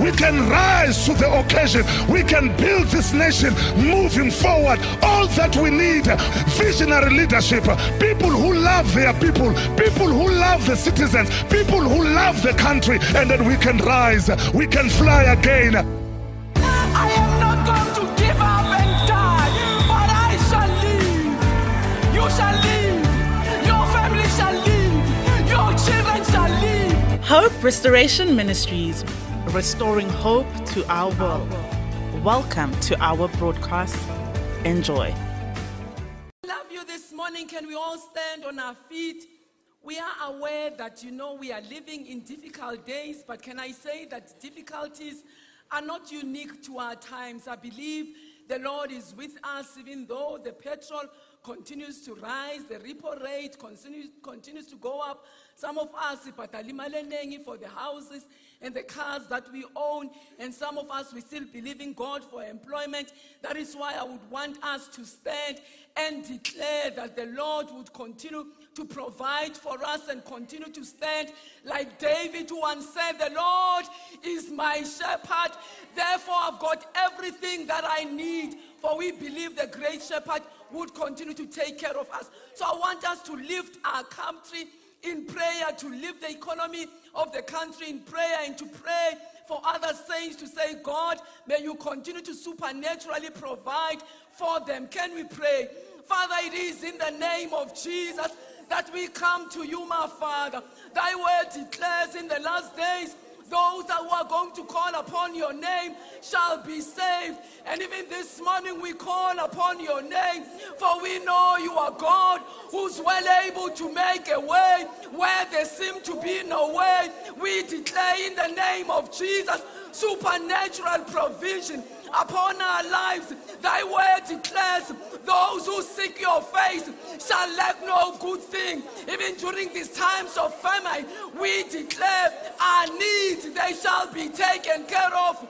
We can rise to the occasion. We can build this nation moving forward. All that we need visionary leadership, people who love their people, people who love the citizens, people who love the country, and then we can rise. We can fly again. I am not going to give up and die, but I shall live. You shall live. Your family shall live. Your children shall live. Hope Restoration Ministries, restoring hope to our world. Welcome to our broadcast. Enjoy. love you this morning. Can we all stand on our feet? We are aware that you know we are living in difficult days, but can I say that difficulties are not unique to our times? I believe the Lord is with us, even though the petrol continues to rise, the repo rate continues, continues to go up. Some of us for the houses and the cars that we own, and some of us we still believe in God for employment. That is why I would want us to stand and declare that the Lord would continue to provide for us and continue to stand like David who once said, The Lord is my shepherd, therefore I've got everything that I need. For we believe the great shepherd would continue to take care of us. So I want us to lift our country in prayer, to lift the economy of the country in prayer, and to pray for other saints to say, God, may you continue to supernaturally provide for them. Can we pray? Father, it is in the name of Jesus that we come to you, my Father. Thy word declares in the last days, those that are going to call upon your name shall be saved. And even this morning we call upon your name, for we know you are God who's well able to make a way where there seem to be no way. We declare in the name of Jesus supernatural provision upon our lives. Thy word declares those who seek your face shall lack no good thing. Even during these times of famine, we declare our needs, they shall be taken care of.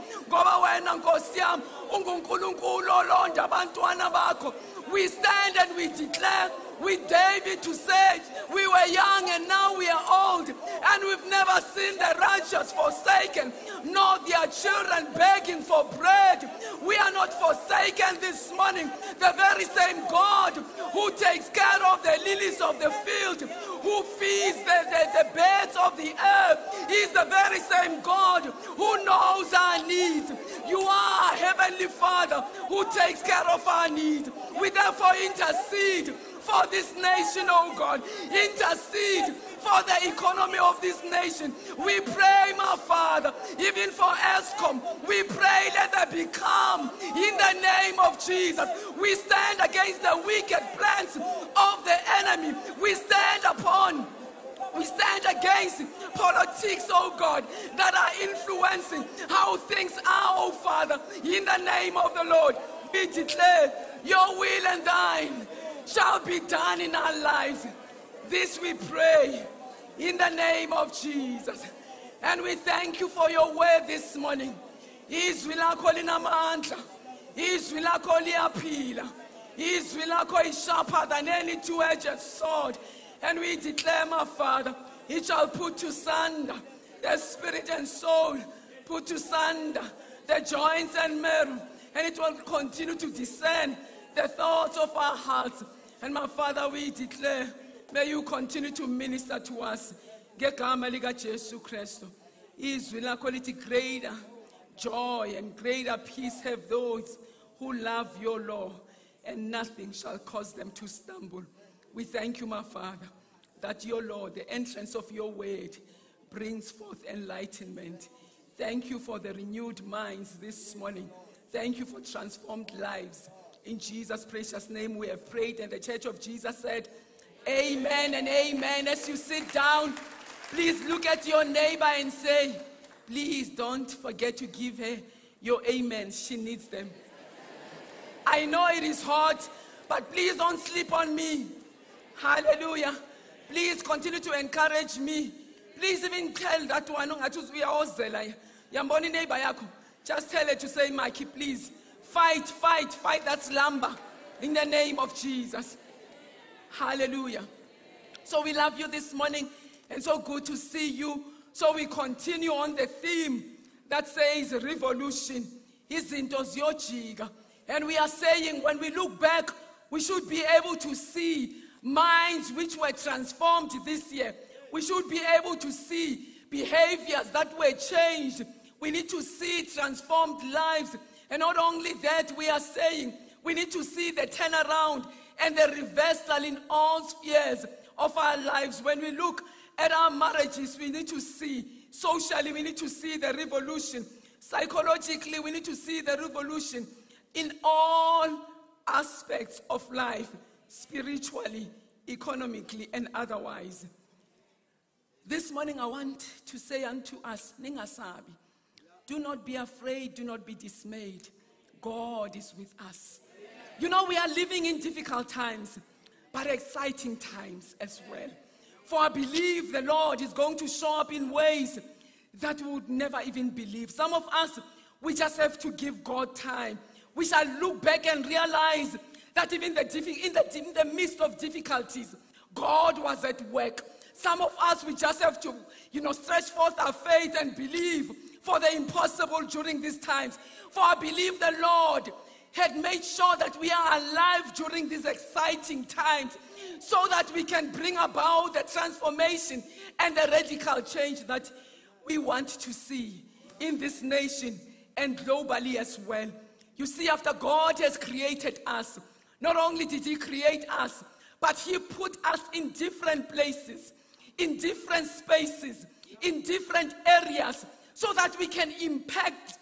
We stand and we declare with David to say, We were young and now we are old, and we've never seen the righteous forsaken, nor their children begging for bread. We are not forsaken this morning. The very same God who takes care of the lilies of the field, who feeds the, the, the birds of the earth, is the very same God who knows our needs. You are Heavenly Father who takes care of our needs. We therefore intercede for this nation, oh God. Intercede for the economy of this nation. We pray, my Father, even for Eskom. We pray let there be calm in the name of Jesus. We stand against the wicked plans of the enemy. We stand upon we stand against politics, oh God, that are influencing how things are, oh Father. In the name of the Lord, we declare your will and thine shall be done in our lives. This we pray in the name of Jesus. And we thank you for your word this morning. Izwi lakho linamandla. Izwi lakho liyaphila. Izwi lakho is sharper than any two-edged sword. And we declare, my Father, it shall put to sunder the spirit and soul, put to sunder the joints and marrow, and it will continue to discern the thoughts of our hearts. And my Father, we declare, may you continue to minister to us. Ngegama lika Jesu Kristu. Izwi lakho lithi greater joy and greater peace have those who love your law, and nothing shall cause them to stumble. We thank you, my Father, that your law, the entrance of your word, brings forth enlightenment. Thank you for the renewed minds this morning. Thank you for transformed lives. In Jesus' precious name, we have prayed, and the church of Jesus said, Amen and amen. As you sit down, please look at your neighbor and say, Please don't forget to give her your amen. She needs them. I know it is hot, but please don't sleep on me. Hallelujah. Please continue to encourage me. Please even tell that one uyawozela yambona neighbor yakho. Just tell her to say, Mikey, please fight, fight, fight that slumber in the name of Jesus. Hallelujah. So we love you this morning and so good to see you. So we continue on the theme that says revolution. Izinto ziyojika. And we are saying when we look back, we should be able to see minds which were transformed this year. We should be able to see behaviors that were changed. We need to see transformed lives. And not only that, we are saying we need to see the turnaround and the reversal in all spheres of our lives. When we look at our marriages, we need to see socially, we need to see the revolution. Psychologically, we need to see the revolution in all aspects of life, spiritually, economically, and otherwise. This morning, I want to say unto us, Ningasabi, do not be afraid, do not be dismayed. God is with us. You know, we are living in difficult times, but exciting times as well. For I believe the Lord is going to show up in ways that we would never even believe. Some of us, we just have to give God time. We shall look back and realize that even the in, the, in the midst of difficulties, God was at work. Some of us, we just have to, you know, stretch forth our faith and believe for the impossible during these times. For I believe the Lord had made sure that we are alive during these exciting times so that we can bring about the transformation and the radical change that we want to see in this nation and globally as well. You see, after God has created us, not only did He create us, but He put us in different places, in different spaces, in different areas, so that we can impact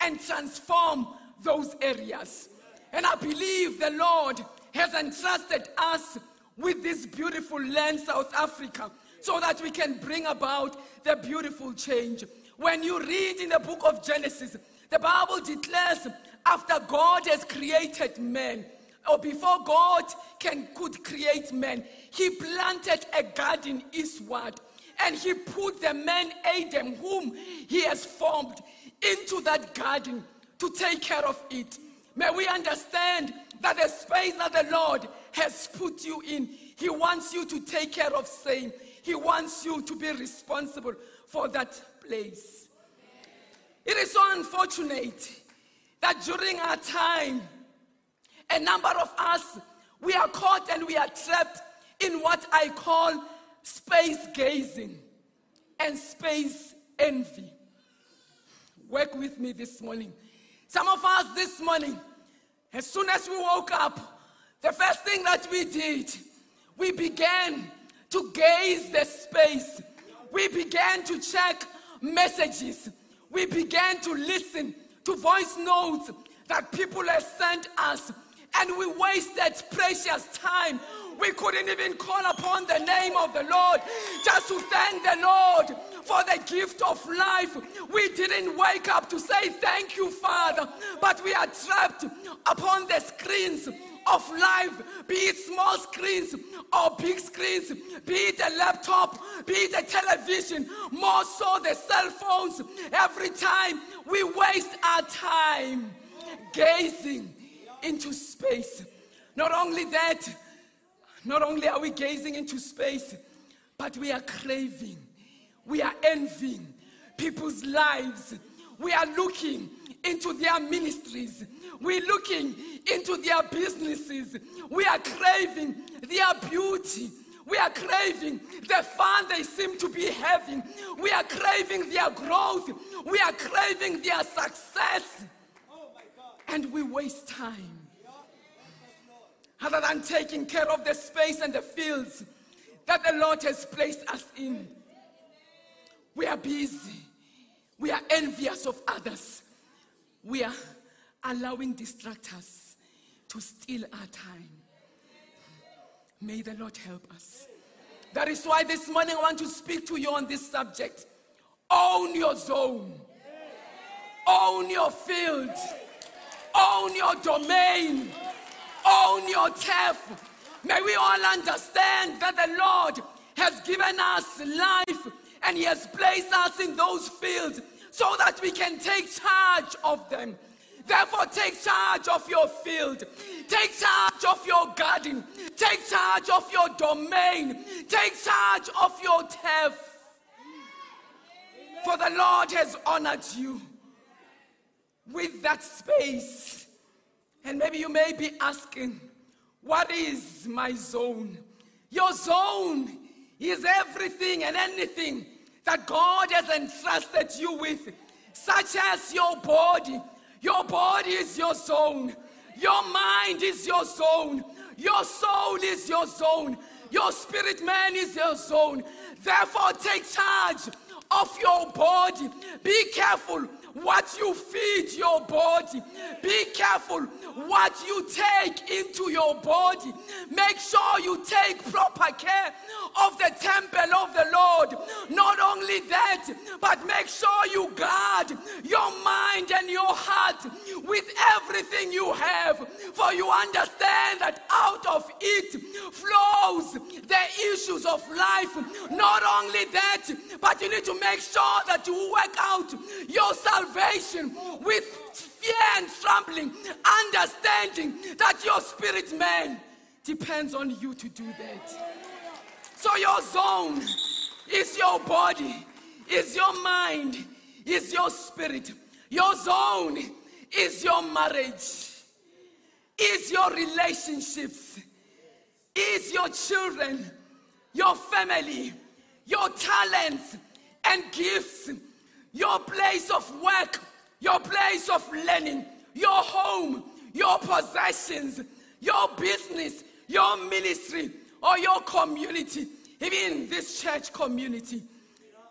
and transform those areas. And I believe the Lord has entrusted us with this beautiful land, South Africa, so that we can bring about the beautiful change. When you read in the book of Genesis, the Bible declares after God has created man, or before God can could create man, he planted a garden eastward and he put the man Adam, whom he has formed, into that garden to take care of it. May we understand that the space that the Lord has put you in, He wants you to take care of same. He wants you to be responsible for that place. It is so unfortunate that during our time, a number of us, we are caught and we are trapped in what I call space gazing and space envy. Work with me this morning. Some of us this morning, as soon as we woke up, the first thing that we did, we began to gaze the space. We began to check messages. We began to listen to voice notes that people have sent us. And we wasted precious time we couldn't even call upon the name of the Lord just to thank the Lord for the gift of life. We didn't wake up to say thank you, Father, but we are trapped upon the screens of life, be it small screens or big screens, be it a laptop, be it a television, more so the cell phones. Every time we waste our time gazing into space. Not only that, not only are we gazing into space, but we are craving, we are envying people's lives. We are looking into their ministries. We're looking into their businesses. We are craving their beauty. We are craving the fun they seem to be having. We are craving their growth. We are craving their success. Oh and we waste time other than taking care of the space and the fields that the Lord has placed us in. We are busy. We are envious of others. We are allowing distractors to steal our time. May the Lord help us. That is why this morning I want to speak to you on this subject. Own your zone, own your field, own your domain own your turf. May we all understand that the Lord has given us life and He has placed us in those fields so that we can take charge of them. Therefore, take charge of your field. Take charge of your garden. Take charge of your domain. Take charge of your turf. For the the Lord has honored you with that space. And maybe you may be asking, what is my zone? Your zone is everything and anything that God has entrusted you with, such as your body. Your body is your zone. Your mind is your zone. Your soul is your zone. Your spirit man is your zone. Therefore, take charge of your body. Be careful what you feed your body. Be careful what you take into your body. Make sure you take proper care of the temple of the Lord. Not only that, but make sure you guard your mind and your heart with everything you have. For you understand that out of it flows the issues of life. Not only that, but you need to make sure that you work out your salvation with fear and trembling, understanding that your spirit man depends on you to do that. So your zone is your body, is your mind, is your spirit. Your zone is your marriage, is your relationships, is your children, your family, your talents and gifts, your place of work, your place of learning, your home, your possessions, your business, your ministry, or your community, even this church community.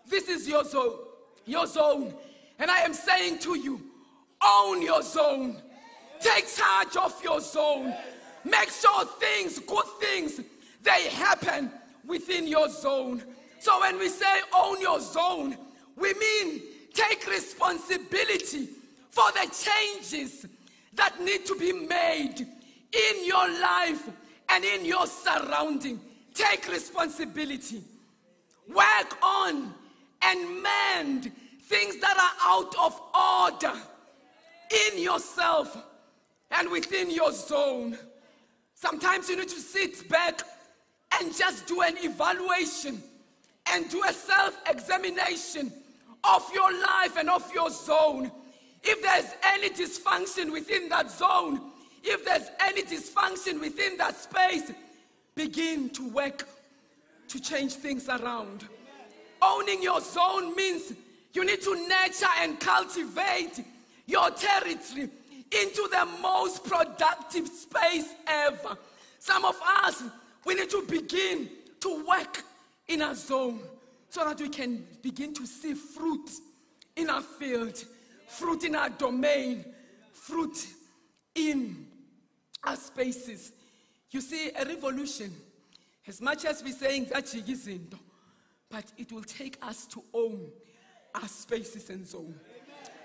This is your zone, your zone. And I am saying to you, own your zone. Take charge of your zone. Make sure things, good things, they happen within your zone. So when we say own your zone, we mean take responsibility for the changes that need to be made in your life and in your surrounding. Take responsibility. Work on and mend things that are out of order in yourself and within your zone. Sometimes you need to sit back and just do an evaluation and do a self examination of your life and of your zone. If there's any dysfunction within that zone, if there's any dysfunction within that space, begin to work to change things around. Owning your zone means you need to nurture and cultivate your territory into the most productive space ever. Some of us, we need to begin to work in our zone so that we can begin to see fruit in our field, fruit in our domain, fruit in our spaces. You see, a revolution, as much as we're saying that izinto, but it will take us to own our spaces and zone.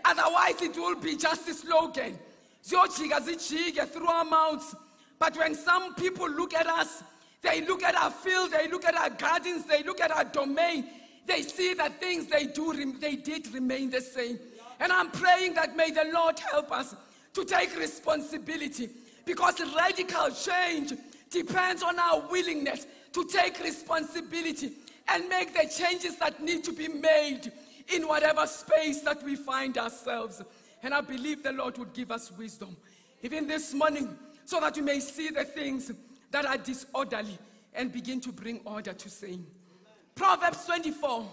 Otherwise, it will be just a slogan. Through our mouths. But when some people look at us, they look at our field, they look at our gardens, they look at our domain, they see that things they do, they did remain the same. And I'm praying that may the Lord help us to take responsibility because radical change depends on our willingness to take responsibility and make the changes that need to be made in whatever space that we find ourselves. And I believe the Lord would give us wisdom, even this morning, so that we may see the things that are disorderly and begin to bring order to saying. Proverbs 24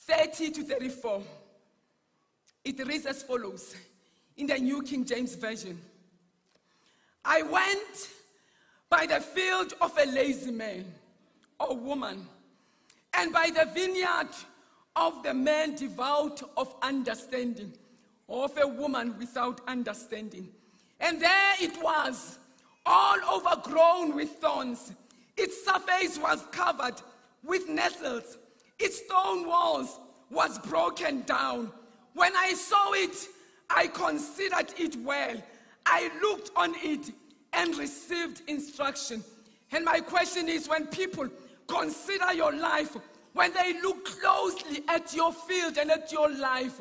30 to 34. It reads as follows in the New King James Version. I went by the field of a lazy man or woman, and by the vineyard of the man devout of understanding, or of a woman without understanding. And there it was, all overgrown with thorns. Its surface was covered with nettles. Its stone walls was broken down. When I saw it, I considered it well. I looked on it and received instruction. And my question is when people consider your life, when they look closely at your field and at your life,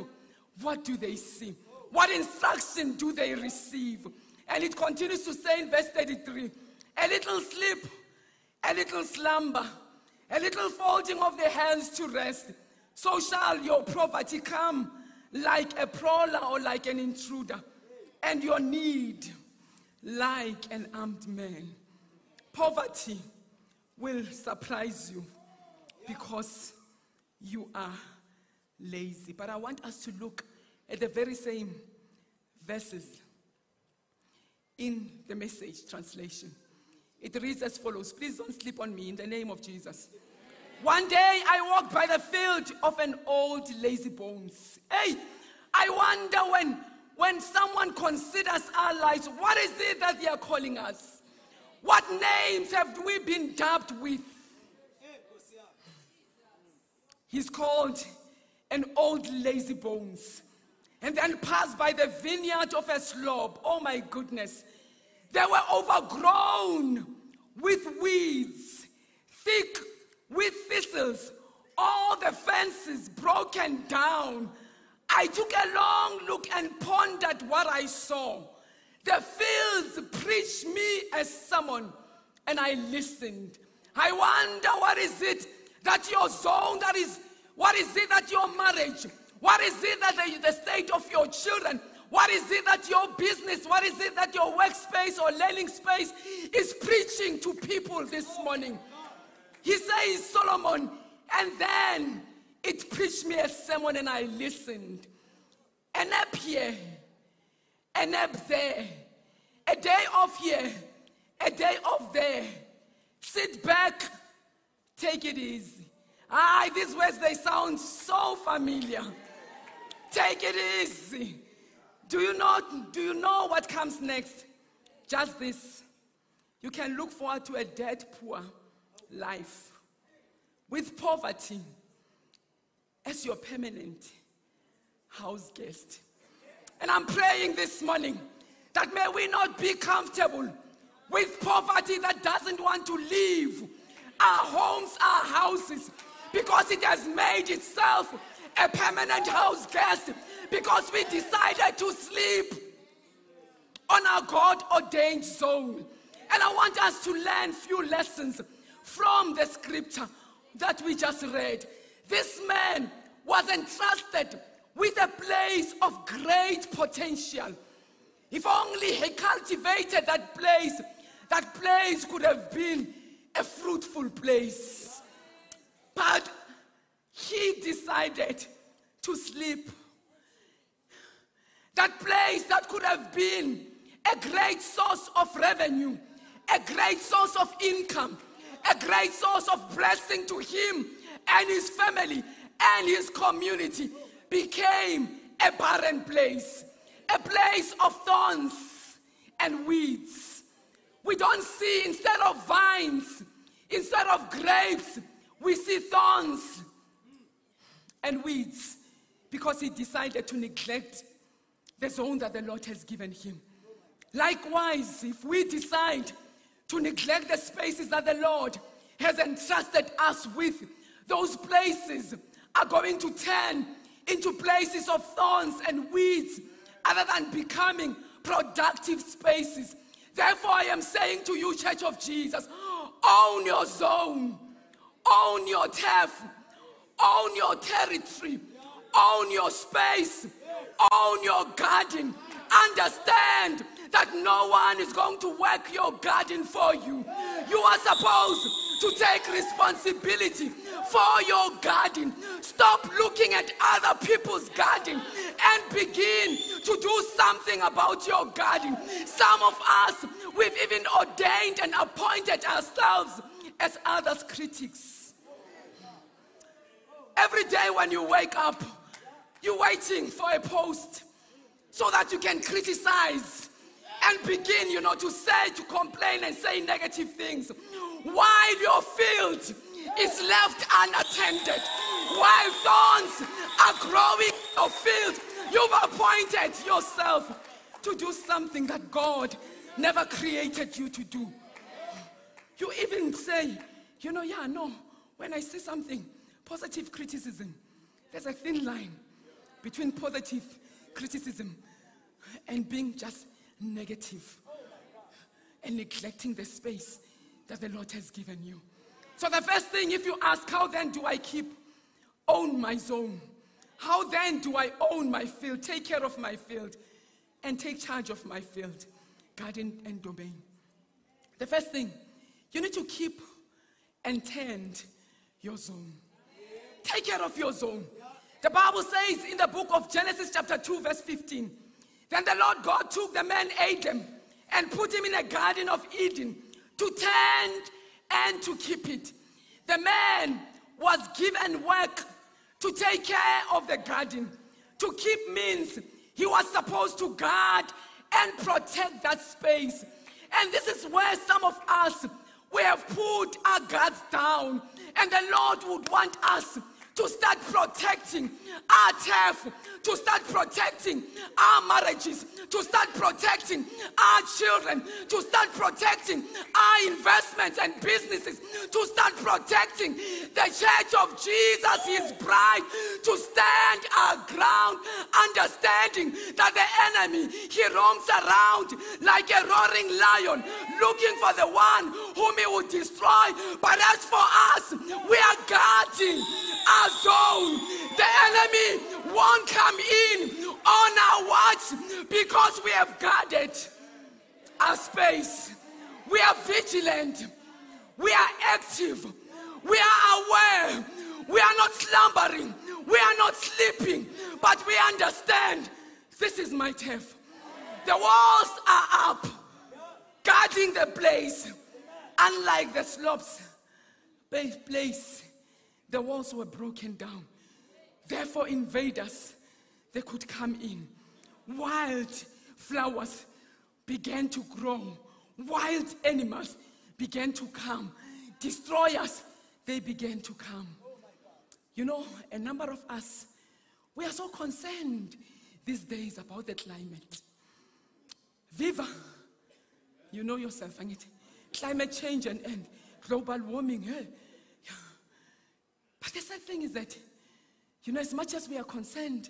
what do they see? What instruction do they receive? And it continues to say in verse 33 a little sleep, a little slumber, a little folding of the hands to rest, so shall your poverty come like a prowler or like an intruder, and your need like an armed man. Poverty will surprise you because you are lazy. But I want us to look at the very same verses in the message translation. It reads as follows Please don't sleep on me in the name of Jesus. One day I walked by the field of an old lazy bones. Hey, I wonder when, when someone considers our lives, what is it that they are calling us? What names have we been dubbed with? He's called an old lazy bones. And then passed by the vineyard of a slob. Oh my goodness. They were overgrown with weeds, thick with thistles, all the fences broken down. I took a long look and pondered what I saw. The fields preached me a sermon, and I listened. I wonder what is it that your zone, that is, what is it that your marriage, what is it that the, the state of your children, what is it that your business, what is it that your workspace or learning space is preaching to people this morning? He says, Solomon, and then it preached me a sermon and I listened. An up here, an up there, a day off here, a day off there. Sit back, take it easy. Ah, these words, they sound so familiar. Take it easy. Do you know, do you know what comes next? Just this. You can look forward to a dead poor life with poverty as your permanent house guest. And I'm praying this morning that may we not be comfortable with poverty that doesn't want to leave our homes, our houses, because it has made itself a permanent house guest, because we decided to sleep on our God ordained zone. And I want us to learn few lessons from the scripture that we just read. This man was entrusted with a place of great potential. If only he cultivated that place, that place could have been a fruitful place. But he decided to sleep. That place that could have been a great source of revenue, a great source of income, a great source of blessing to him and his family and his community became a barren place, a place of thorns and weeds. We don't see, instead of vines, instead of grapes, we see thorns and weeds because he decided to neglect the zone that the Lord has given him. Likewise, if we decide to neglect the spaces that the Lord has entrusted us with, those places are going to turn into places of thorns and weeds other than becoming productive spaces. Therefore, I am saying to you, Church of Jesus, own your zone, own your turf, own your territory, own your space, own your garden. Understand that no one is going to work your garden for you. You are supposed to take responsibility for your garden. Stop looking at other people's garden and begin to do something about your garden. Some of us, we've even ordained and appointed ourselves as others' critics. Every day when you wake up, you're waiting for a post so that you can criticize and begin, you know, to say, to complain and say negative things while your field is left unattended, while thorns are growing in your field, you've appointed yourself to do something that God never created you to do. You even say, you know, yeah, no, when I see something, positive criticism, there's a thin line between positive criticism and being just negative and neglecting the space that the Lord has given you. So, the first thing, if you ask, how then do I keep own my zone. How then do I own my field, take care of my field, and take charge of my field, garden and domain? The first thing, you need to keep and tend your zone. Take care of your zone. The Bible says in the book of Genesis, chapter 2, verse 15, then the Lord God took the man Adam and put him in a garden of Eden to tend and to keep it. The man was given work to take care of the garden. To keep means he was supposed to guard and protect that space. And this is where some of us we have put our guards down, and the Lord would want us to start protecting our turf, to start protecting our marriages, to start protecting our children, to start protecting our investments and businesses, to start protecting the church of Jesus, his bride, to stand our ground, understanding that the enemy, he roams around like a roaring lion, looking for the one whom he will destroy. But as for us, we are guarding our zone. The enemy won't come in on our watch because we have guarded our space. We are vigilant. We are active. We are aware. We are not slumbering. We are not sleeping. But we understand this is my turf. The walls are up, guarding the place. Unlike the slopes place, the walls were broken down. Therefore, invaders, they could come in. Wild flowers began to grow. Wild animals began to come. Destroyers, they began to come. You know, a number of us, we are so concerned these days about the climate. Viva, you know yourself, and it climate change and, and global warming. Hey? But the sad thing is that you know, as much as we are concerned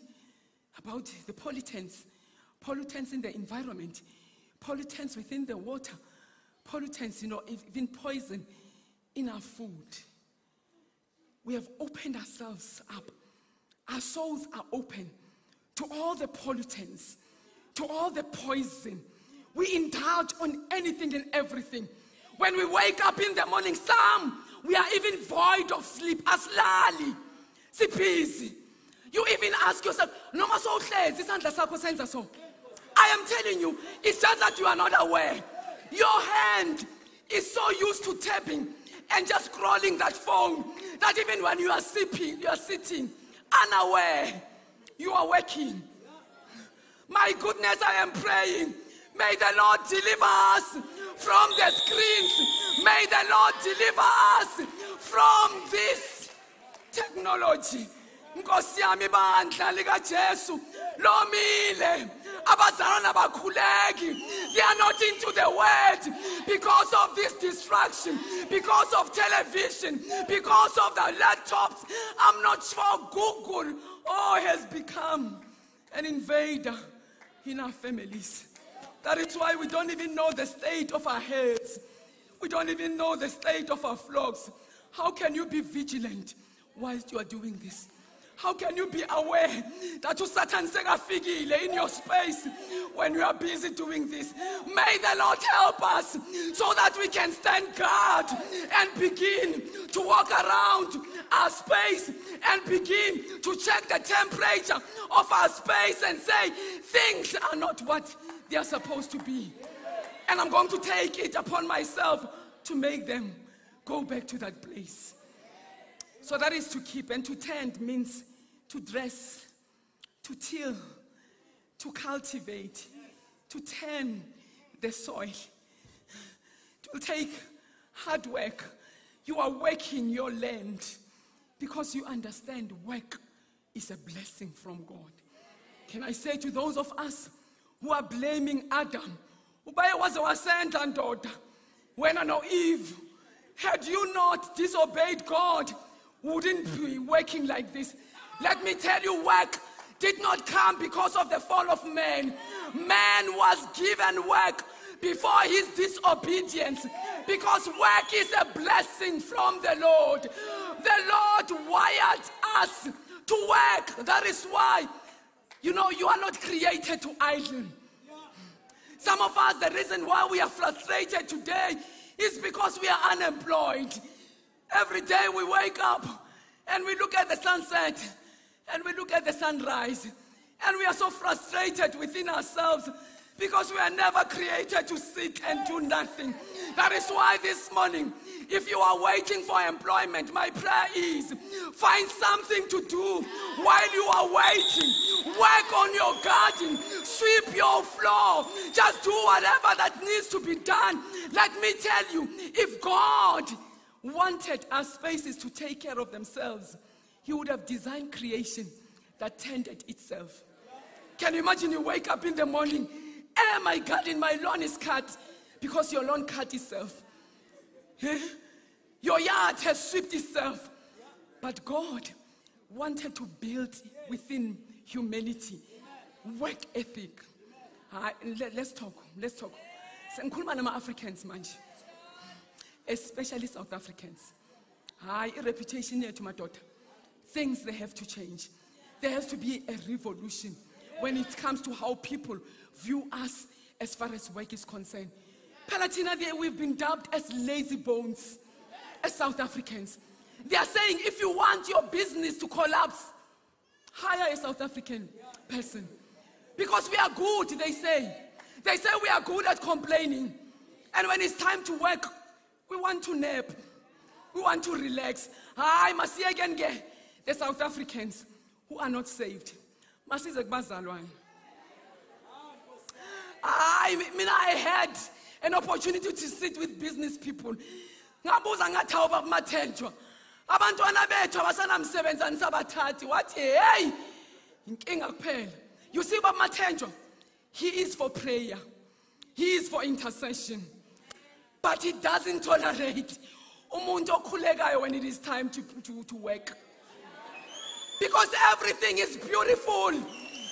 about the pollutants, pollutants in the environment, pollutants within the water, pollutants, you know, even poison in our food, we have opened ourselves up. Our souls are open to all the pollutants, to all the poison. We indulge on anything and everything. When we wake up in the morning, some we are even void of sleep, as lali sibhizi you even ask yourself noma sowuhlezi isandla sakho senza so. I am telling you it's just that you are not aware. Your hand is so used to tapping and just scrolling that phone that even when you are sleeping you are sitting unaware. You are working. My goodness i am praying. May the lord deliver us from the screens may the lord deliver us from this technology. Nkosi yami bandla likajesu lomile. Abazalwana bakhuleki they are not into the word because of this distraction because of television because of the laptops. I'm not sure google oh has become an invader in our families that is why we don't even know the state of our heads we don't even know the state of our flocks how can you be vigilant whilst you are doing this? How can you be aware that you Satan figile in your space when you are busy doing this? May the Lord help us so that we can stand guard and begin to walk around our space and begin to check the temperature of our space and say things are not what they are supposed to be. And I'm going to take it upon myself to make them go back to that place. So that is to keep. And to tend means to dress, to till, to cultivate, to tend the soil. Will take hard work. You are working your land because you understand work is a blessing from God. Can I say to those of us who are blaming Adam, ubaye waze wasendla ndoda wena no Eve, had you not disobeyed God, wouldn't be working like this. Let me tell you, work did not come because of the fall of man. Man was given work before his disobedience because work is a blessing from the Lord. The Lord wired us to work. That is why, you know, you are not created to idle. Some of us, the reason why we are frustrated today is because we are unemployed. Every day we wake up and we look at the sunset and we look at the sunrise and we are so frustrated within ourselves because we are never created to sit and do nothing. That is why this morning, if you are waiting for employment, my prayer is find something to do while you are waiting. Work on your garden, sweep your floor, just do whatever that needs to be done. Let me tell you, if God wanted our spaces to take care of themselves, He would have designed creation that tended itself. Can you imagine you wake up in the morning, oh my garden, my lawn is cut because your lawn cut itself. Eh? Your yard has swept itself. But God wanted to build within humanity work ethic. Let's talk. Let's talk. Sengikhuluma nama-Africans manje. Especially South Africans. Hayi, i-reputation yethu madoda. Things they have to change. There has to be a revolution when it comes to how people view us as far as work is concerned. Palatina, there we've been dubbed as lazy bones, as South Africans. They are saying if you want your business to collapse, hire a South African person. Because we are good, they say. They say we are good at complaining. And when it's time to work, we want to nap. We want to relax. I must see again the South Africans who are not saved. Masize kubazalwane. I mean, I had an opportunity to sit with business people. Abantwana bethu abasanamsebenzi anisabathathi wathi hey inkinga kuphela. You see baba Mathenjwa, he is for prayer. He is for intercession. But he doesn't tolerate umuntu okhulekayo when it is time to, to, to work. Because everything is beautiful in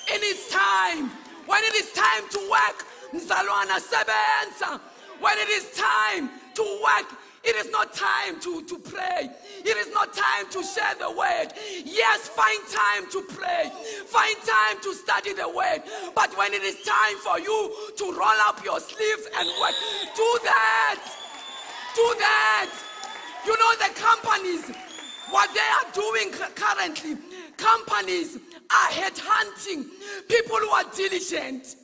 its time. When it is time to work, mzalwana sebenza. When it is time to work, it is not time to, to pray. It is not time to share the word. Yes, find time to pray. Find time to study the word. But when it is time for you to roll up your sleeves and work, do that. Do that. You know the companies, what they are doing currently, companies are headhunting people who are diligent.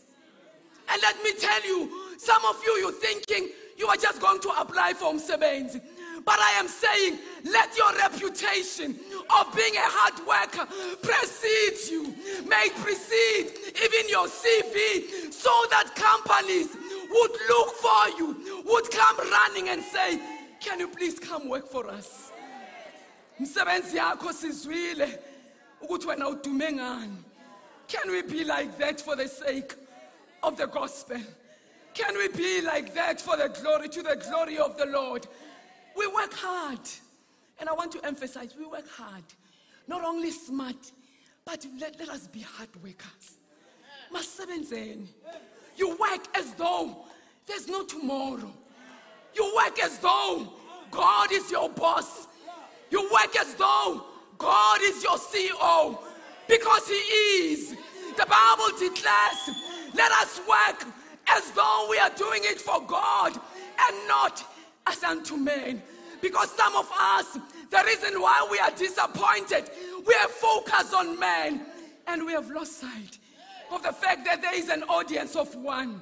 And let me tell you, some of you, you're thinking you are just going to apply for Msebenzi. But I am saying, let your reputation of being a hard worker precede you. May precede even your CV so that companies would look for you, would come running and say, Can you please come work for us? Msebenzi yakho sizwile ukuthi wena udume ngani. Can we be like that for the sake of the gospel? Can we be like that for the glory, to the glory of the Lord? We work hard. And I want to emphasize we work hard. Not only smart, but let, let us be hard workers. Masebenzeni. You work as though there's no tomorrow. You work as though God is your boss. You work as though God is your CEO because He is. The Bible declares, let us work as though we are doing it for God and not as unto men. Because some of us, the reason why we are disappointed, we are focused on men and we have lost sight of the fact that there is an audience of one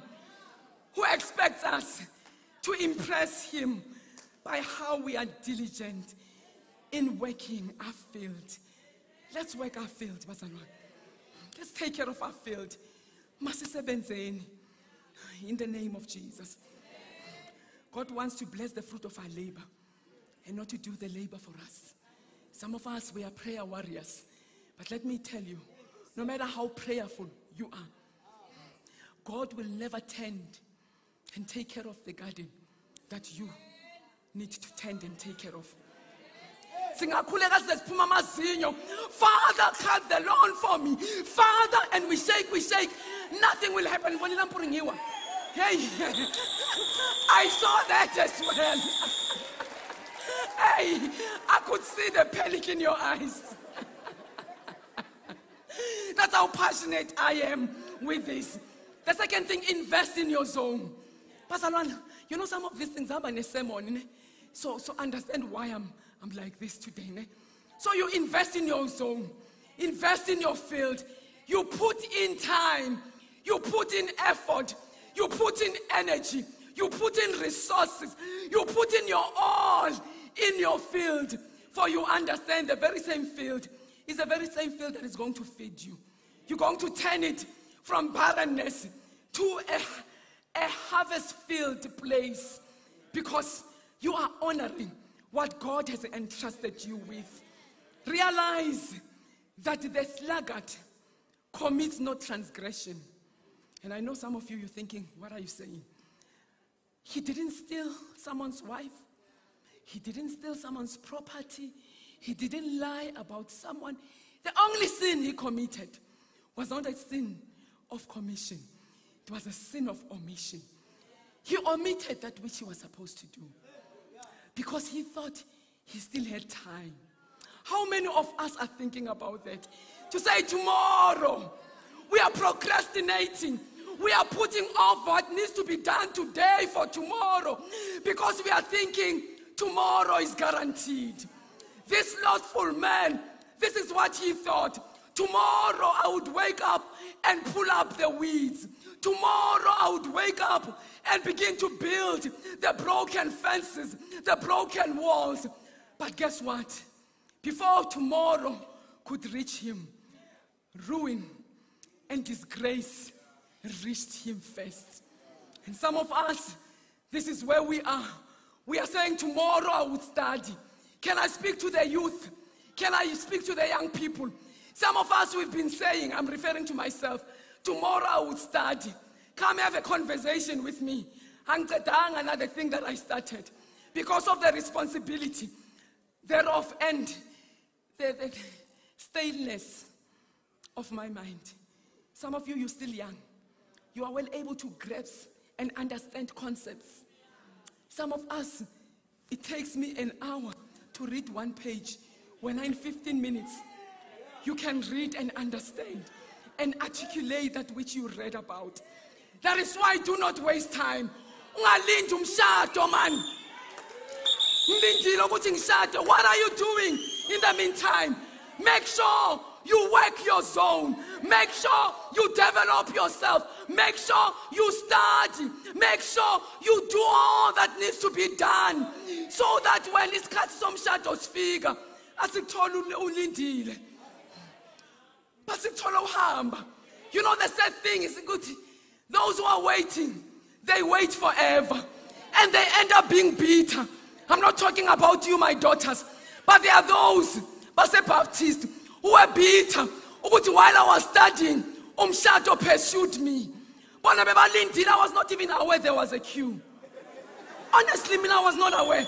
who expects us to impress him by how we are diligent in working our field. Let's work our field, bazalwane. Let's take care of our field. Masisebenzeni in the name of Jesus. God wants to bless the fruit of our labor and not to do the labor for us. Some of us, we are prayer warriors. But let me tell you, no matter how prayerful you are, God will never tend and take care of the garden that you need to tend and take care of. father cut the lawn for me father and we shake we shake nothing will happen hey i saw that as well Hey, I could see the panic in your eyes. That's how passionate I am with this. The second thing, invest in your zone. Pastor Lwan, you know some of these things I'm a sermon. Eh? So, so understand why I'm, I'm like this today. Ne? So you invest in your zone, invest in your field. You put in time, you put in effort, you put in energy, you put in resources, you put in your all in your field. For you understand the very same field is the very same field that is going to feed you. You're going to turn it from barrenness to a, a harvest filled place because you are honoring what God has entrusted you with. Realize that the sluggard commits no transgression. And I know some of you, you're thinking, what are you saying? He didn't steal someone's wife, he didn't steal someone's property, he didn't lie about someone. The only sin he committed was not a sin of commission, it was a sin of omission. He omitted that which he was supposed to do because he thought he still had time. How many of us are thinking about that? To say tomorrow, we are procrastinating. We are putting off what needs to be done today for tomorrow because we are thinking tomorrow is guaranteed. This lustful man, this is what he thought. Tomorrow I would wake up and pull up the weeds. Tomorrow I would wake up and begin to build the broken fences, the broken walls. But guess what? Before tomorrow could reach him, ruin and disgrace reached him first. And some of us, this is where we are. We are saying, Tomorrow I would study. Can I speak to the youth? Can I speak to the young people? Some of us, we've been saying, I'm referring to myself, tomorrow I would study. Come have a conversation with me. Another thing that I started because of the responsibility thereof and the, the staleness of my mind. Some of you, you're still young. You are well able to grasp and understand concepts. Some of us, it takes me an hour to read one page when I'm in 15 minutes you can read and understand and articulate that which you read about. That is why do not waste time. Man. What are you doing in the meantime? Make sure you work your zone. Make sure you develop yourself. Make sure you study. Make sure you do all that needs to be done. So that when isikhathi somshado sifika, asikuthola ulindile. Basikuthola uhamba. You know the sad thing is good. Those who are waiting, they wait forever. And they end up being bitter. I'm not talking about you, my daughters, but there are those, Base Baptist, bitter. Ukuthi while I was studying, umshado pursued me. Bona bebalindile, I was not even aware there was a queue. Honestly, me, I was not aware.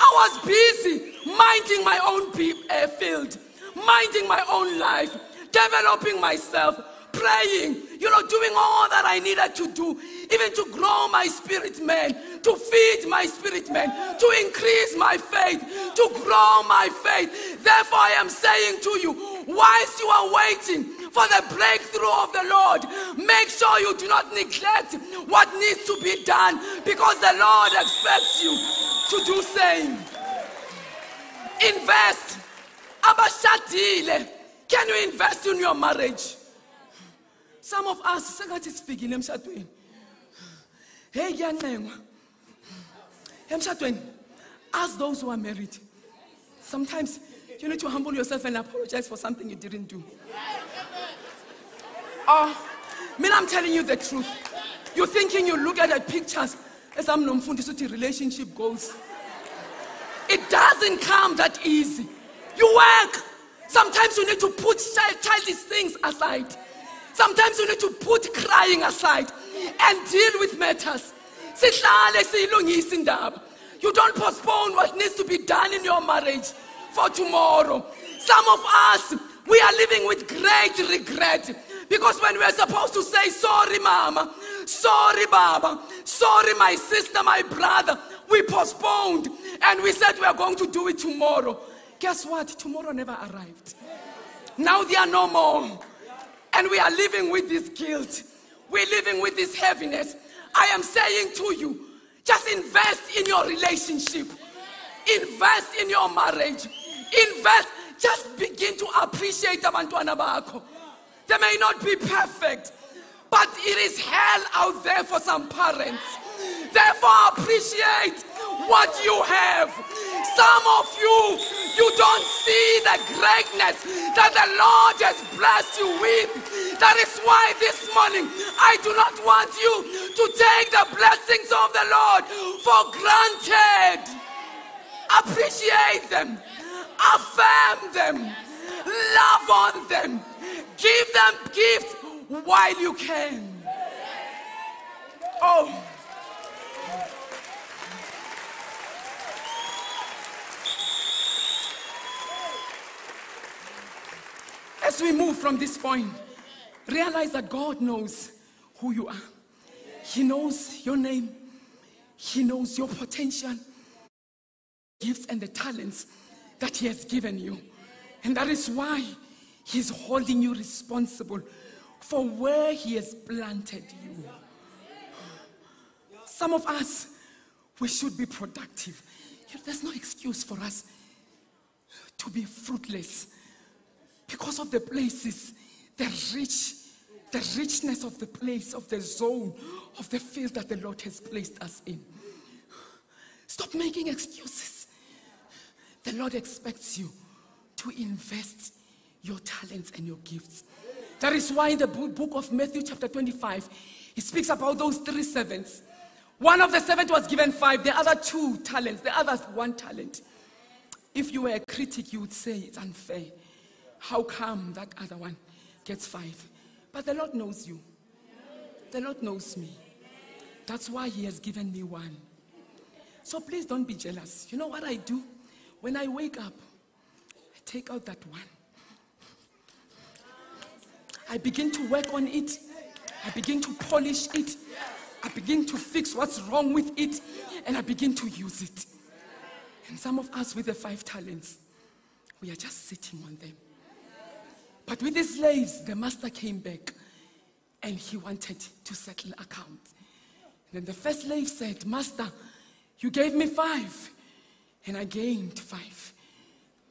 I was busy minding my own uh, field, minding my own life, developing myself, praying, you know, doing all that I needed to do, even to grow my spirit man, to feed my spirit man, to increase my faith, to grow my faith. Therefore, I am saying to you, whilst you are waiting for the breakthrough of the Lord, make sure you do not neglect what needs to be done because the Lord expects you to do same. Invest. Abashadile. Can you invest in your marriage? Some of us sengathi sifikile emshadweni. Hey kuyancengwa. Emshadweni ask those who are married. Sometimes you need to humble yourself and apologize for something you didn't do. Oh, mean, I'm telling you the truth. You're thinking you look at the pictures as I'm nomfundisi relationship goals. It doesn't come that easy. You work. Sometimes you need to put childish things aside. Sometimes you need to put crying aside and deal with matters. You don't postpone what needs to be done in your marriage for tomorrow. Some of us, we are living with great regret because when we are supposed to say, Sorry, mama, sorry, baba, sorry, my sister, my brother, we postponed And we said we are going to do it tomorrow. Guess what? Tomorrow never arrived. Now they are no more. And we are living with this guilt. We're living with this heaviness. I am saying to you, just invest in your relationship. Invest in your marriage. Invest. Just begin to appreciate abantwana bakho. They may not be perfect, but it is hell out there for some parents. Therefore, appreciate what you have. Some of you, you don't see the greatness that the Lord has blessed you with. That is why this morning I do not want you to take the blessings of the Lord for granted. Appreciate them, affirm them, love on them, give them gifts while you can. Oh. As we move from this point, realize that God knows who you are. He knows your name. He knows your potential, gifts, and the talents that He has given you. And that is why He's holding you responsible for where He has planted you. Some of us, we should be productive. There's no excuse for us to be fruitless because of the places, the rich, the richness of the place, of the zone, of the field that the Lord has placed us in. Stop making excuses. The Lord expects you to invest your talents and your gifts. That is why in the book of Matthew, chapter 25, he speaks about those three servants. One of the servants was given five, the other two talents, the other one talent. If you were a critic, you would say it's unfair. How come that other one gets five? But the Lord knows you. The Lord knows me. That's why He has given me one. So please don't be jealous. You know what I do? When I wake up, I take out that one. I begin to work on it. I begin to polish it. I begin to fix what's wrong with it. And I begin to use it. And some of us with the five talents, we are just sitting on them. But with the slaves, the master came back and he wanted to settle accounts. And then the first slave said, Master, you gave me five, and I gained five.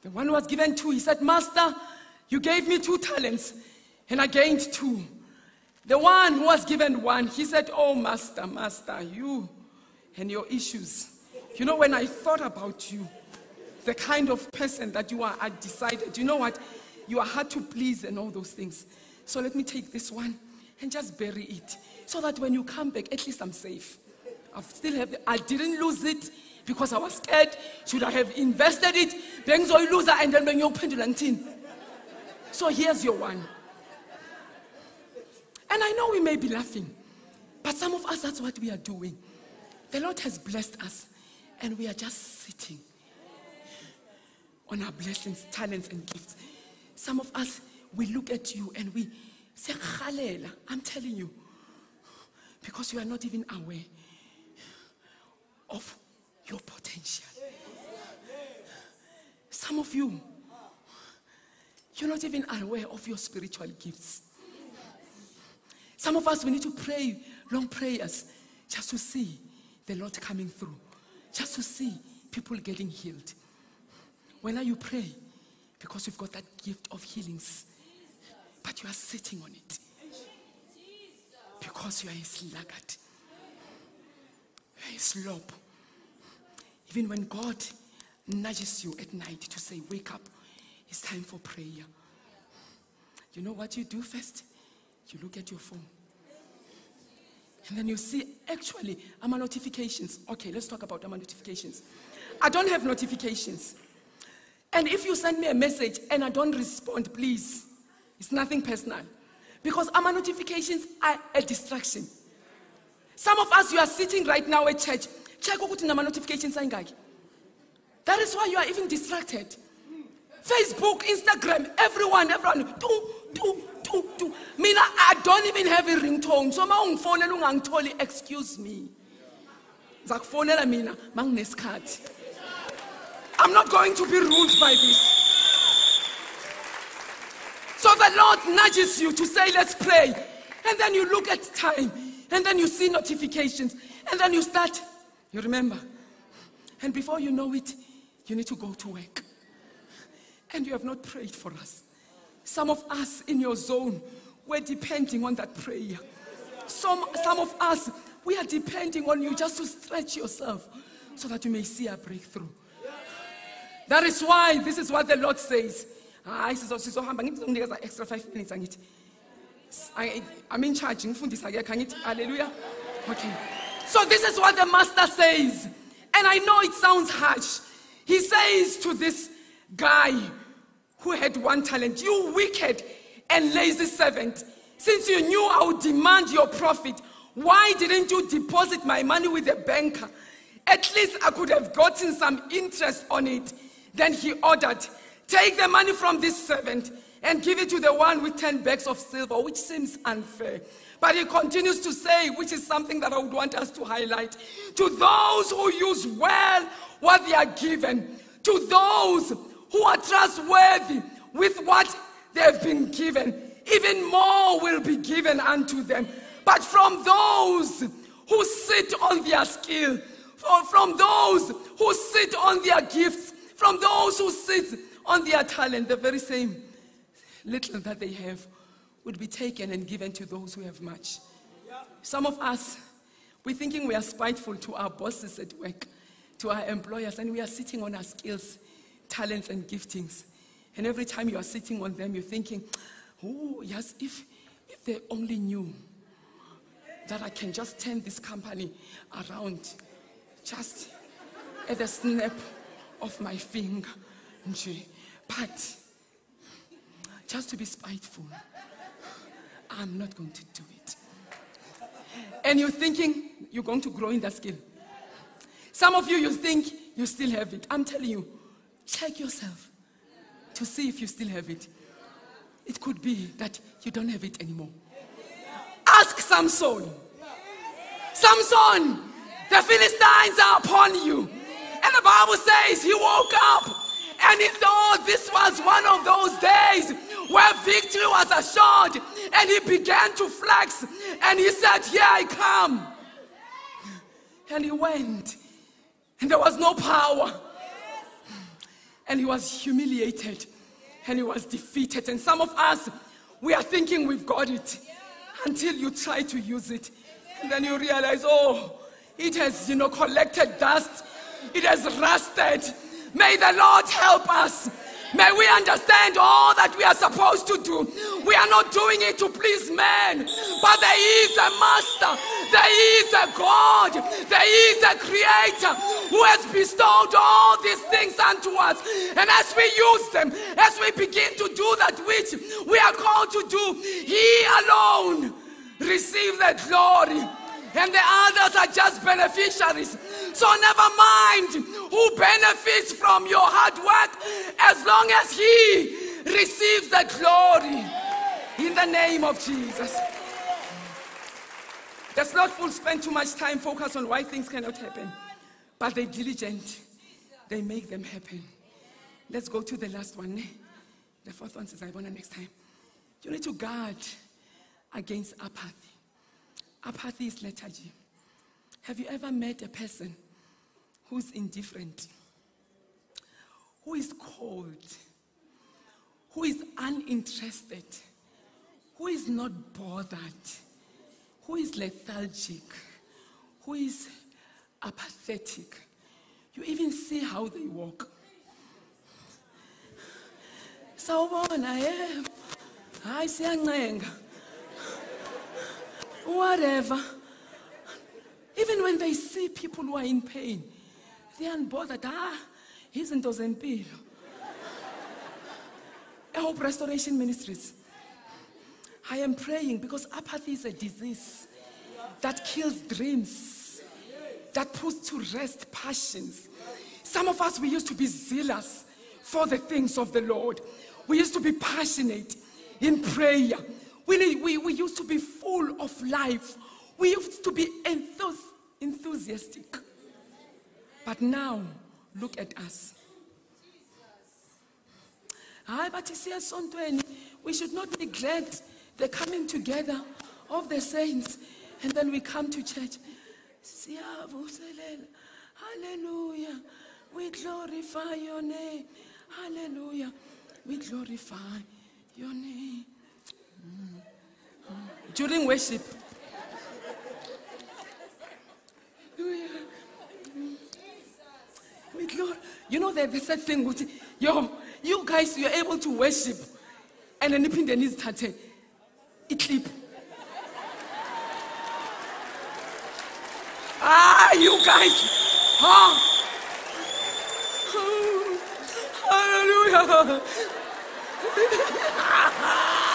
The one who was given two, he said, Master, you gave me two talents, and I gained two. The one who was given one, he said, Oh, Master, Master, you and your issues. You know, when I thought about you, the kind of person that you are, I decided, you know what? You are hard to please and all those things. So let me take this one and just bury it so that when you come back, at least I'm safe. I still have, I didn't lose it because I was scared. Should I have invested it? Then you lose and then when you the So here's your one. And I know we may be laughing, but some of us, that's what we are doing. The Lord has blessed us, and we are just sitting on our blessings, talents, and gifts. Some of us, we look at you and we say, I'm telling you, because you are not even aware of your potential. Some of you, you're not even aware of your spiritual gifts. Some of us, we need to pray long prayers just to see the Lord coming through, just to see people getting healed. Are you pray? Because you've got that gift of healings. But you are sitting on it. Because you are a sluggard. You are a slob. Even when God nudges you at night to say, Wake up, it's time for prayer. You know what you do first? You look at your phone. And then you see, actually, I'm notifications. Okay, let's talk about our notifications. I don't have notifications. And if you send me a message and I don't respond, please, it's nothing personal. Because our notifications are a distraction. Some of us, you are sitting right now at church. Check what nama notifications That is why you are even distracted. Facebook, Instagram, everyone, everyone. Do, do, Mina, I don't even have a ringtone. So ma ungifonela ungangitholi, excuse me. Zakufonela mina, manginesikhathi. I'm not going to be ruled by this. So the Lord nudges you to say, let's pray. And then you look at time, and then you see notifications, and then you start, you remember. And before you know it, you need to go to work. And you have not prayed for us. Some of us in your zone, we're depending on that prayer. Some, some of us, we are depending on you just to stretch yourself so that you may see a breakthrough. That is why this is what the Lord says. Ah, hayi sizohamba ngithi ngizokunikeza extra 5 minutes I- i'm in charge ngifundisa angithi hallelujah okay so this is what the master says and i know it sounds harsh he says to this guy who had one talent you wicked and lazy servant since you knew i would demand your profit why didn't you deposit my money with a banker at least I could have gotten some interest on it. Then he ordered, Take the money from this servant and give it to the one with 10 bags of silver, which seems unfair. But he continues to say, which is something that I would want us to highlight to those who use well what they are given, to those who are trustworthy with what they have been given, even more will be given unto them. But from those who sit on their skill, from those who sit on their gifts, from those who sit on their talent, the very same little that they have would be taken and given to those who have much. Some of us, we're thinking we are spiteful to our bosses at work, to our employers, and we are sitting on our skills, talents, and giftings. And every time you are sitting on them, you're thinking, oh, yes, if, if they only knew that I can just turn this company around just at the snap of my finger. But just to be spiteful, I'm not going to do it. And you're thinking you're going to grow in that skill. Some of you, you think you still have it. I'm telling you, check yourself to see if you still have it. It could be that you don't have it anymore. Ask Samson. Samson, the Philistines are upon you. And the Bible says he woke up and he thought this was one of those days where victory was assured. And he began to flex and he said, Here I come. And he went, and there was no power. And he was humiliated and he was defeated. And some of us, we are thinking we've got it until you try to use it. And then you realize, oh, it has, you know, collected dust, it has rusted. May the Lord help us. May we understand all that we are supposed to do. We are not doing it to please men, but there is a master, there is a God, there is a creator who has bestowed all these things unto us. And as we use them, as we begin to do that which we are called to do, He alone receive the glory. And the others are just beneficiaries. So never mind who benefits from your hard work as long as he receives the glory. In the name of Jesus. The slothful spend too much time focused on why things cannot happen. But they diligent. They make them happen. Let's go to the last one. The fourth one says, I want to next time. You need to guard against apathy. Apathy is lethargy. Have you ever met a person who's indifferent, who is cold, who is uninterested, who is not bothered, who is lethargic, who is apathetic? You even see how they walk. So, I Sawubona yebo. Hayi siyancenga. Whatever. Even when they see people who are in pain, they aren't unbothered. Ah, izinto zempilo. I Hope Restoration Ministries. I am praying because apathy is a disease that kills dreams, that puts to rest passions. Some of us, we used to be zealous for the things of the Lord. We used to be passionate in prayer. We, we, we used to be full of life. We used to be enthus- enthusiastic. But now, look at us. We should not neglect the coming together of the saints. And then we come to church. Hallelujah. We glorify your name. Hallelujah. We glorify your name. During worship. You know the, the sad thing with yo, you guys, you're able to worship. And then iphinde nizithathe iClip. Ah, you guys. Huh? Hallelujah.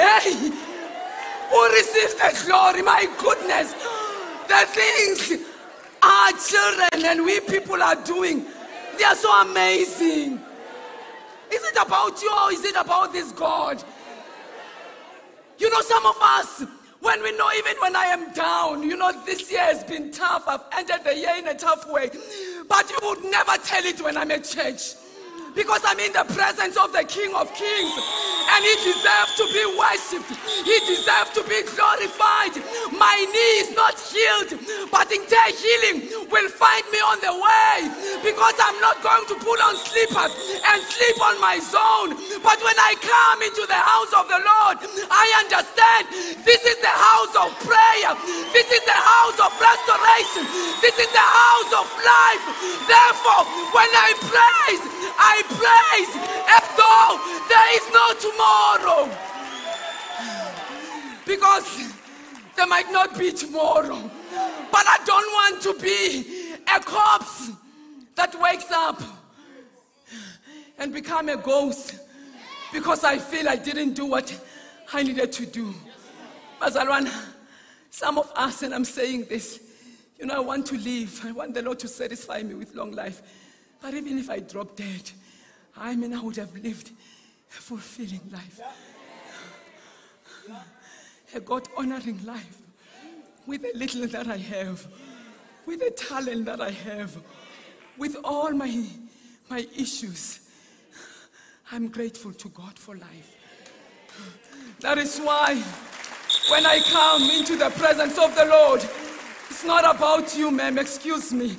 Hey, who receives the glory? My goodness. The things our children and we people are doing, they are so amazing. Is it about you or is it about this God? You know, some of us, when we know, even when I am down, you know, this year has been tough. I've ended the year in a tough way. But you would never tell it when I'm at church. Because I'm in the presence of the King of Kings. And he deserves to be worshipped. He deserves to be glorified. My knee is not healed, but in healing will find me on the way. Because I'm not going to put on slippers and sleep on my zone. But when I come into the house of the Lord, I understand this is the house of prayer. This is the house of restoration. This is the house of life. Therefore, when I praise, I praise as though there is no tomorrow. Because there might not be tomorrow. But I don't want to be a corpse that wakes up and become a ghost because I feel I didn't do what I needed to do. Bazalwana, some of us, and I'm saying this, you know, I want to live. I want the Lord to satisfy me with long life. But even if I drop dead, I mean, I would have lived a fulfilling life, a God honoring life with the little that I have, with the talent that I have, with all my, my issues. I'm grateful to God for life. That is why when I come into the presence of the Lord, it's not about you, ma'am, excuse me.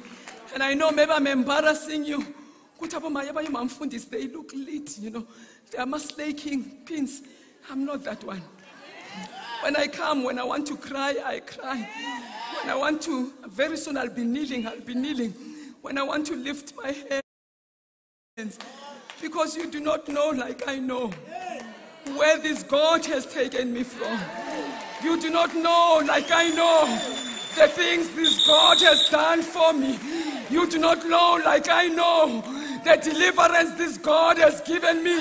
And I know maybe I'm embarrassing you. They look lit, you know. They are maslaking pins. I'm not that one. When I come, when I want to cry, I cry. When I want to, very soon I'll be kneeling, I'll be kneeling. When I want to lift my hands, because you do not know, like I know, where this God has taken me from. You do not know, like I know, the things this God has done for me. You do not know, like I know, the deliverance this God has given me.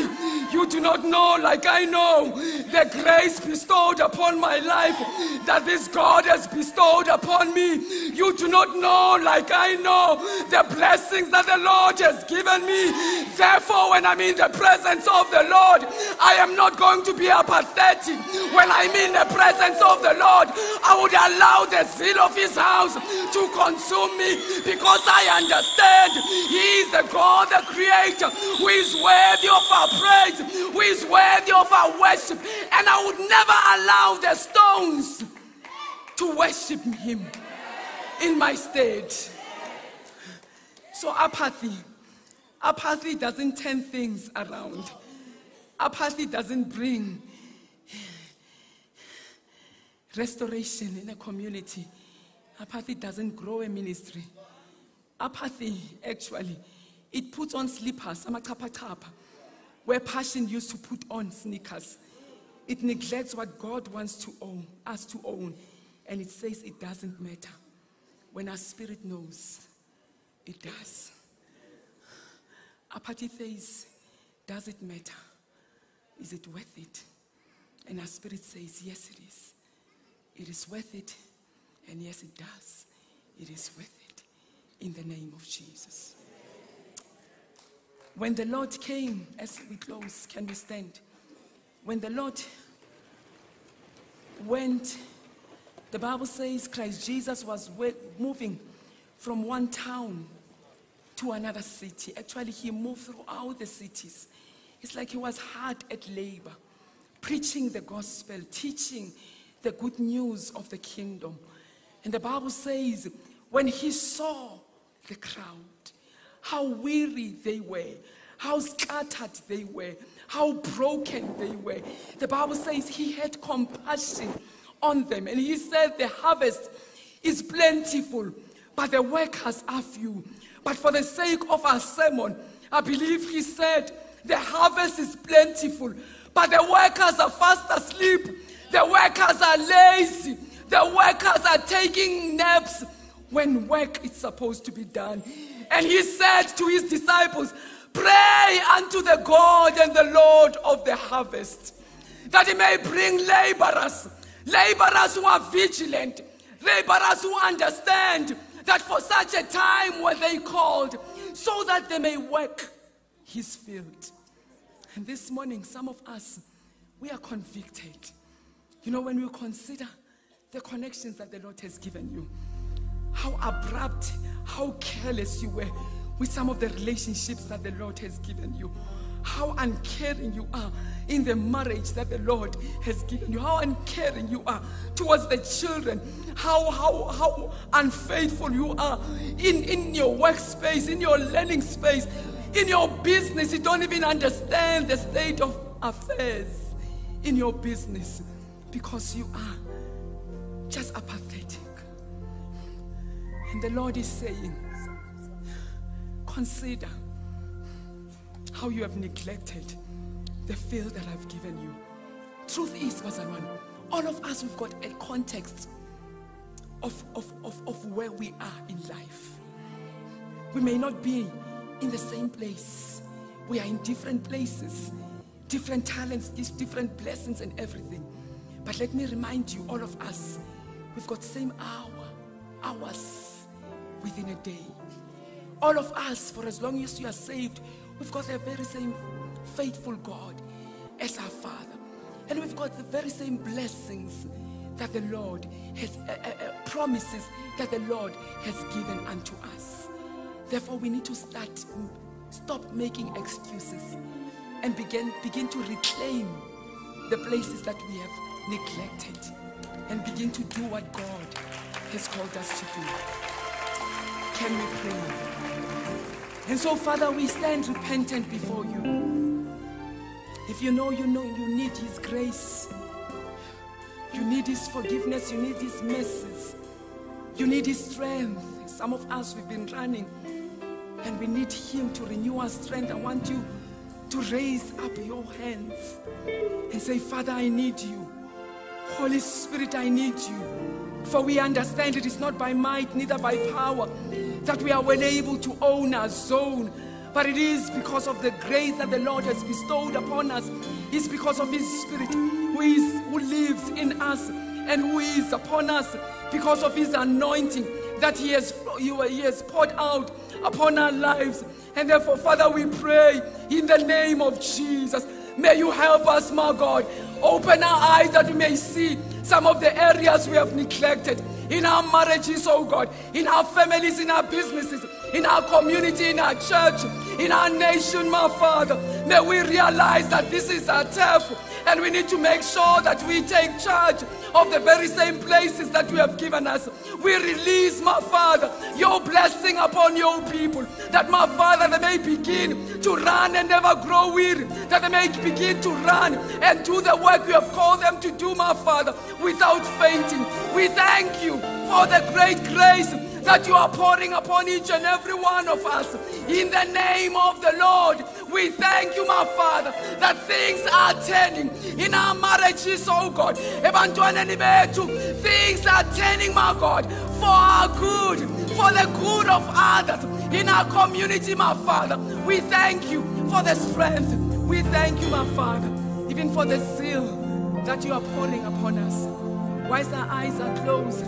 You do not know, like I know, the grace bestowed upon my life that this God has bestowed upon me. You do not know, like I know, the blessings that the Lord has given me. Therefore, when I'm in the presence of the Lord, I am not going to be apathetic. When I'm in the presence of the Lord, I would allow the zeal of His house to consume me because I understand He is the God, the Creator, who is worthy of our praise, who is worthy of our worship. And I would never allow the stones to worship Him in my stead. So, apathy. Apathy doesn't turn things around. Apathy doesn't bring restoration in a community. Apathy doesn't grow a ministry. Apathy, actually, it puts on slippers, I'm a chapa amachapachapa, where passion used to put on sneakers. It neglects what God wants to own, us to own, and it says it doesn't matter. When our spirit knows, it does. Apathy says, does it matter? Is it worth it? And our spirit says, yes, it is. It is worth it. And yes, it does. It is worth it. In the name of Jesus. When the Lord came, as we close, can we stand? When the Lord went The Bible says Christ Jesus was moving from one town to another city. Actually, he moved throughout the cities. It's like he was hard at labor, preaching the gospel, teaching the good news of the kingdom. And the Bible says, when he saw the crowd, how weary they were, how scattered they were, how broken they were. The Bible says he had compassion on them. And he said, The harvest is plentiful, but the workers are few. But for the sake of our sermon, I believe he said, The harvest is plentiful, but the workers are fast asleep. The workers are lazy. The workers are taking naps when work is supposed to be done. And he said to his disciples, Pray unto the God and the Lord of the harvest, that he may bring laborers, laborers who are vigilant, laborers who understand that for such a time were they called, so that they may work his field. And this morning, some of us, we are convicted. You know, when we consider the connections that the Lord has given you, how abrupt, how careless you were with some of the relationships that the Lord has given you. How uncaring you are in the marriage that the Lord has given you. How uncaring you are towards the children. How, how, how unfaithful you are in, in your workspace, in your learning space, in your business. You don't even understand the state of affairs in your business because you are just apathetic. And the Lord is saying, consider how you have neglected the field that I've given you. Truth is, Bazalwan, all of us, we've got a context of, of, of, of where we are in life. We may not be in the same place. We are in different places, different talents, different blessings and everything. But let me remind you, all of us, we've got same hour, hours within a day. All of us, for as long as you are saved, we've got the very same faithful God as our Father. And we've got the very same blessings that the Lord has, uh, uh, uh, promises that the Lord has given unto us. Therefore, we need to start, stop making excuses and begin, begin to reclaim the places that we have neglected and begin to do what God has called us to do. Can? And so, Father, we stand repentant before you. If you know you know you need His grace, you need His forgiveness, you need His mercies, you need His strength. Some of us we've been running and we need Him to renew our strength. I want you to raise up your hands and say, Father, I need you. Holy Spirit, I need you. For we understand it is not by might, neither by power, that we are well able to own our zone, but it is because of the grace that the Lord has bestowed upon us. It's because of His Spirit who, is, who lives in us and who is upon us, because of His anointing that He has, he has poured out upon our lives. And therefore, Father, we pray in the name of Jesus. May you help us, my God. Open our eyes that we may see some of the areas we have neglected in our marriages, oh God, in our families, in our businesses, in our community, in our church, in our nation, my Father. May we realize that this is our turf and we need to make sure that we take charge of the very same places that you have given us. We release, my Father, your blessing upon your people, that, my Father, they may begin to run and never grow weary, that they may begin to run and do the work you have called them to do, my Father, without fainting. We thank you for the great grace that you are pouring upon each and every one of us. In the name of the Lord, we thank you, my Father, that things are turning in our marriages, oh God. Ebantwaneni bethu, Things are turning, my God, for our good, for the good of others in our community, my Father. We thank you for the strength. We thank you, my Father, even for the zeal that you are pouring upon us. Whilst our eyes are closed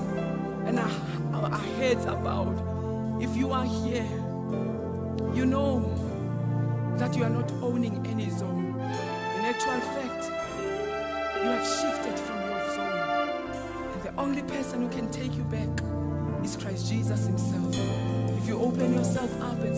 and our, our, our heads are bowed, if you are here, you know that you are not owning any zone. In actual fact, you have shifted from your zone. And the only person who can take you back is Christ Jesus Himself. If you open yourself up and